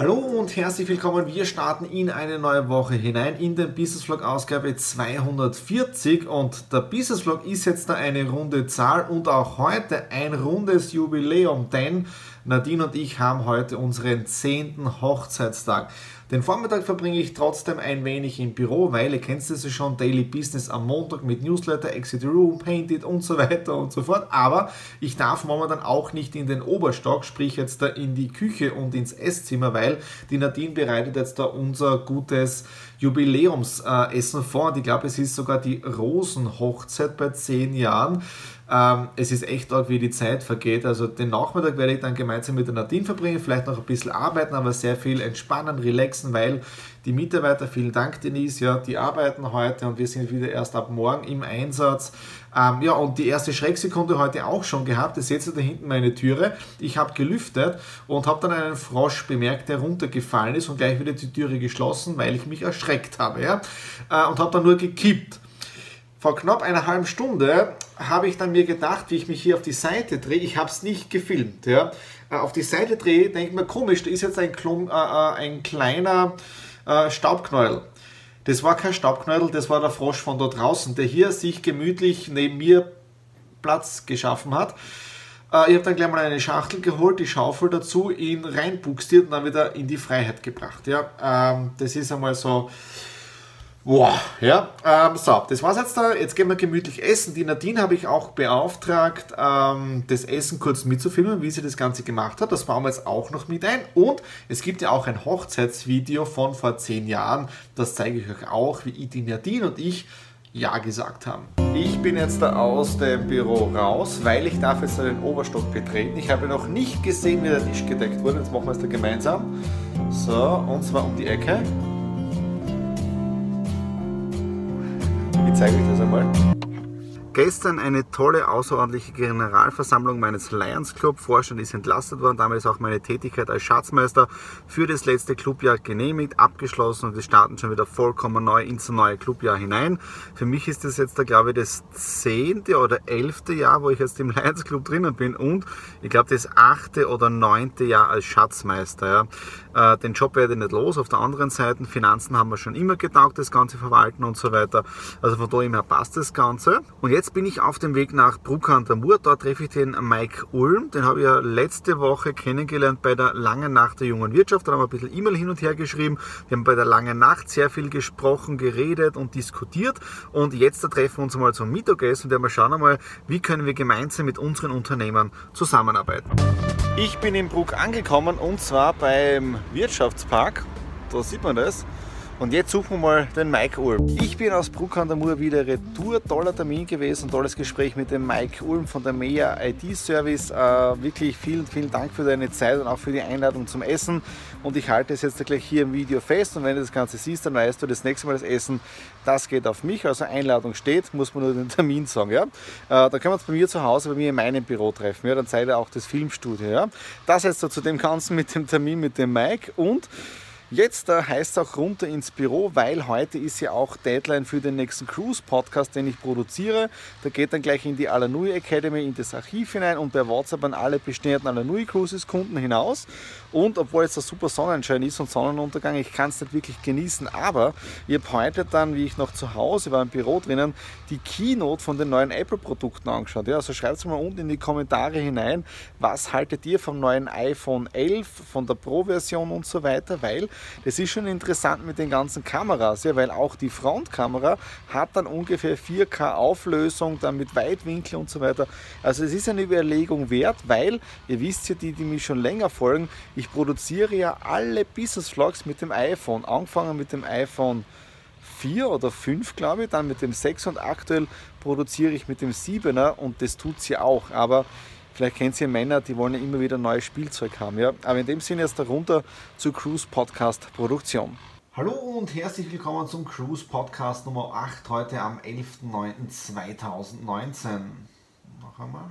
Hallo und herzlich willkommen. Wir starten in eine neue Woche hinein in den Business Vlog Ausgabe 240 und der Business Vlog ist jetzt da eine runde Zahl und auch heute ein rundes Jubiläum, denn Nadine und ich haben heute unseren 10. Hochzeitstag. Den Vormittag verbringe ich trotzdem ein wenig im Büro, weil ihr kennt es ja schon, Daily Business am Montag mit Newsletter, Exit Room, Painted und so weiter und so fort. Aber ich darf momentan auch nicht in den Oberstock, sprich jetzt da in die Küche und ins Esszimmer, weil die Nadine bereitet jetzt da unser gutes Jubiläumsessen vor. Und ich glaube, es ist sogar die Rosenhochzeit bei zehn Jahren. Ähm, es ist echt arg, wie die Zeit vergeht. Also den Nachmittag werde ich dann gemeinsam mit der Nadine verbringen, vielleicht noch ein bisschen arbeiten, aber sehr viel entspannen, relaxen, weil die Mitarbeiter, vielen Dank Denise, ja, die arbeiten heute und wir sind wieder erst ab morgen im Einsatz. Ähm, ja, und die erste Schrecksekunde heute auch schon gehabt. Ihr seht da hinten meine Türe. Ich habe gelüftet und habe dann einen Frosch bemerkt, der runtergefallen ist und gleich wieder die Türe geschlossen, weil ich mich erschreckt habe. Ja? Äh, und habe dann nur gekippt. Vor knapp einer halben Stunde habe ich dann mir gedacht, wie ich mich hier auf die Seite drehe, ich habe es nicht gefilmt, ja, äh, auf die Seite drehe, denke ich mir, komisch, da ist jetzt ein, Klum, äh, äh, ein kleiner äh, Staubknäuel. Das war kein Staubknäuel, das war der Frosch von da draußen, der hier sich gemütlich neben mir Platz geschaffen hat. Äh, ich habe dann gleich mal eine Schachtel geholt, die Schaufel dazu, ihn reinbuchstiert und dann wieder in die Freiheit gebracht. Ja, ähm, das ist einmal so Boah, ja. Ähm, so, das war's jetzt da. Jetzt gehen wir gemütlich essen. Die Nadine habe ich auch beauftragt, ähm, das Essen kurz mitzufilmen, wie sie das Ganze gemacht hat. Das bauen wir jetzt auch noch mit ein. Und es gibt ja auch ein Hochzeitsvideo von vor zehn Jahren. Das zeige ich euch auch, wie die Nadine und ich ja gesagt haben. Ich bin jetzt da aus dem Büro raus, weil ich darf jetzt den Oberstock betreten. Ich habe noch nicht gesehen, wie der Tisch gedeckt wurde. Jetzt machen wir es da gemeinsam. So, und zwar um die Ecke. Ich zeige euch das einmal. Gestern eine tolle außerordentliche Generalversammlung meines Lions Club. Vorstand ist entlastet worden. Damit ist auch meine Tätigkeit als Schatzmeister für das letzte Clubjahr genehmigt, abgeschlossen und wir starten schon wieder vollkommen neu ins neue Clubjahr hinein. Für mich ist das jetzt, glaube ich, das zehnte oder elfte Jahr, wo ich jetzt im Lions Club drinnen bin und ich glaube das achte oder neunte Jahr als Schatzmeister. Ja. Äh, den Job werde ich nicht los. Auf der anderen Seite, Finanzen haben wir schon immer getaugt, das ganze Verwalten und so weiter. Also von da immer passt das Ganze. Und jetzt jetzt bin ich auf dem Weg nach Bruck an der Mur. Dort treffe ich den Mike Ulm. Den habe ich ja letzte Woche kennengelernt bei der Langen Nacht der jungen Wirtschaft. Da haben wir ein bisschen E-Mail hin und her geschrieben. Wir haben bei der Langen Nacht sehr viel gesprochen, geredet und diskutiert. Und jetzt treffen wir uns mal zum Mittagessen und werden wir schauen einmal, wie können wir gemeinsam mit unseren Unternehmern zusammenarbeiten. Ich bin in Bruck angekommen und zwar beim Wirtschaftspark. Da sieht man das. Und jetzt suchen wir mal den Mike Ulm. Ich bin aus Bruck an der Mur wieder retour. Toller Termin gewesen, tolles Gespräch mit dem Mike Ulm von der MEA IT Service. Äh, wirklich vielen, vielen Dank für deine Zeit und auch für die Einladung zum Essen. Und ich halte es jetzt gleich hier im Video fest. Und wenn du das Ganze siehst, dann weißt du, das nächste Mal das Essen, das geht auf mich. Also Einladung steht, muss man nur den Termin sagen. Ja? Äh, da können wir uns bei mir zu Hause, bei mir in meinem Büro treffen. Ja? Dann zeigt er auch das Filmstudio. Ja? Das jetzt so zu dem Ganzen mit dem Termin mit dem Mike und Jetzt äh, heißt es auch runter ins Büro, weil heute ist ja auch Deadline für den nächsten Cruise-Podcast, den ich produziere. Da geht dann gleich in die Alanui Academy, in das Archiv hinein und bei WhatsApp an alle bestehenden Alanui Cruises-Kunden hinaus. Und obwohl jetzt der super Sonnenschein ist und Sonnenuntergang, ich kann es nicht wirklich genießen, aber ich habe heute dann, wie ich noch zu Hause war im Büro drinnen, die Keynote von den neuen Apple-Produkten angeschaut. Ja, also schreibt es mal unten in die Kommentare hinein, was haltet ihr vom neuen iPhone 11, von der Pro-Version und so weiter, weil das ist schon interessant mit den ganzen Kameras, ja, weil auch die Frontkamera hat dann ungefähr 4K Auflösung, dann mit Weitwinkel und so weiter. Also es ist eine Überlegung wert, weil ihr wisst ja, die, die mich schon länger folgen, ich produziere ja alle Business Vlogs mit dem iPhone, angefangen mit dem iPhone 4 oder 5, glaube ich, dann mit dem 6 und aktuell produziere ich mit dem 7er und das tut sie auch. Aber vielleicht kennt ihr Männer, die wollen ja immer wieder neues Spielzeug haben. Ja? Aber in dem Sinne jetzt darunter zur Cruise Podcast Produktion. Hallo und herzlich willkommen zum Cruise Podcast Nummer 8 heute am 11.09.2019. Noch einmal.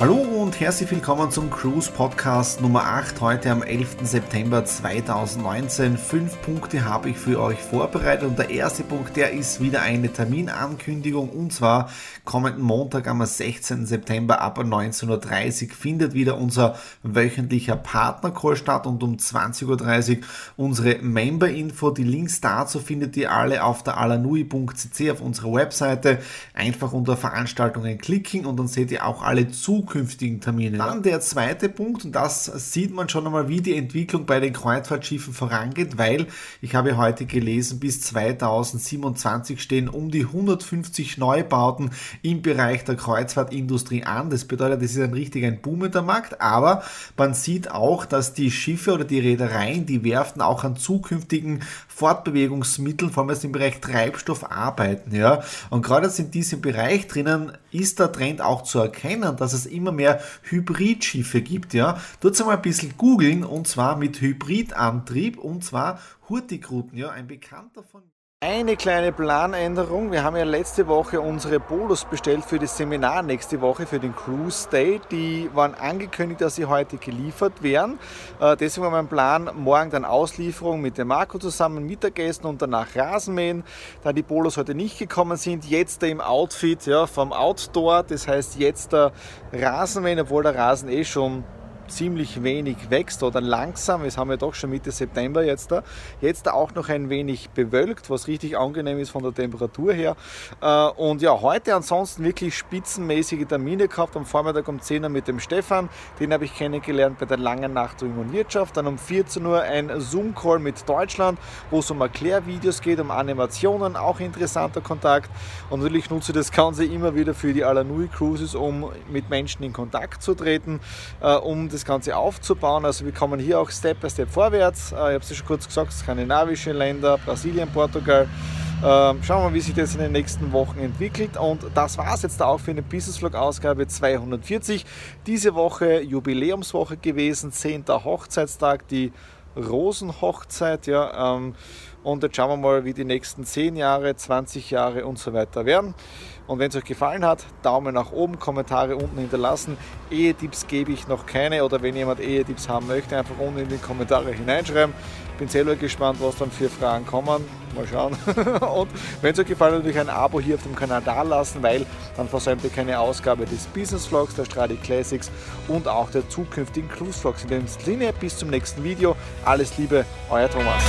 Hallo und herzlich willkommen zum Cruise Podcast Nummer 8, heute am 11. September 2019. Fünf Punkte habe ich für euch vorbereitet und der erste Punkt, der ist wieder eine Terminankündigung und zwar kommenden Montag am 16. September ab 19.30 Uhr findet wieder unser wöchentlicher Partnercall statt und um 20.30 Uhr unsere Member-Info. Die Links dazu findet ihr alle auf der alanui.cc auf unserer Webseite. Einfach unter Veranstaltungen klicken und dann seht ihr auch alle zukünftigen Termine. Dann der zweite Punkt, und das sieht man schon einmal, wie die Entwicklung bei den Kreuzfahrtschiffen vorangeht, weil ich habe heute gelesen, bis 2027 stehen um die 150 Neubauten im Bereich der Kreuzfahrtindustrie an. Das bedeutet, das ist ein richtig ein boomender Markt, aber man sieht auch, dass die Schiffe oder die Reedereien, die Werften auch an zukünftigen Fortbewegungsmitteln, vor allem im Bereich Treibstoff arbeiten. Ja? Und gerade jetzt in diesem Bereich drinnen ist der Trend auch zu erkennen, dass es immer mehr Hybridschiffe gibt. Ja? Dort mal ein bisschen googeln und zwar mit Hybridantrieb und zwar Hurtigruten. Ja? Ein Bekannter von eine kleine Planänderung. Wir haben ja letzte Woche unsere Bolos bestellt für das Seminar nächste Woche, für den Cruise Day. Die waren angekündigt, dass sie heute geliefert werden. Äh, deswegen war mein Plan, morgen dann Auslieferung mit dem Marco zusammen, Mittagessen und danach Rasenmähen. Da die Bolos heute nicht gekommen sind, jetzt im Outfit ja, vom Outdoor. Das heißt jetzt der Rasenmähen, obwohl der Rasen eh schon ziemlich wenig wächst oder langsam. Es haben wir doch schon Mitte September jetzt da. Jetzt auch noch ein wenig bewölkt, was richtig angenehm ist von der Temperatur her. Äh, und ja, heute ansonsten wirklich spitzenmäßige Termine gehabt. Am Vormittag um 10 Uhr mit dem Stefan, den habe ich kennengelernt bei der langen Nacht und Wirtschaft. Dann um 14 Uhr ein Zoom-Call mit Deutschland, wo es um Erklärvideos geht, um Animationen, auch interessanter Kontakt. Und natürlich nutze ich das Ganze immer wieder für die Alanui Cruises, um mit Menschen in Kontakt zu treten, äh, um das das Ganze aufzubauen. Also wir kommen hier auch Step by Step vorwärts. Äh, ich habe es ja schon kurz gesagt, skandinavische Länder, Brasilien, Portugal. Ähm, schauen wir mal, wie sich das in den nächsten Wochen entwickelt. Und das war es jetzt auch für eine Business Vlog Ausgabe 240. Diese Woche Jubiläumswoche gewesen, 10. Hochzeitstag, die Rosenhochzeit. Ja, ähm, und jetzt schauen wir mal, wie die nächsten 10 Jahre, 20 Jahre und so weiter werden. Und wenn es euch gefallen hat, Daumen nach oben, Kommentare unten hinterlassen. Ehetipps gebe ich noch keine oder wenn jemand Ehetipps haben möchte, einfach unten in die Kommentare hineinschreiben. Bin selber gespannt, was dann für Fragen kommen. Mal schauen. und wenn es euch gefallen hat, natürlich ein Abo hier auf dem Kanal da lassen, weil dann versäumt ihr keine Ausgabe des Business Vlogs, der Stradi Classics und auch der zukünftigen Cruise Vlogs. In dem Sinne, bis zum nächsten Video. Alles Liebe, euer Thomas.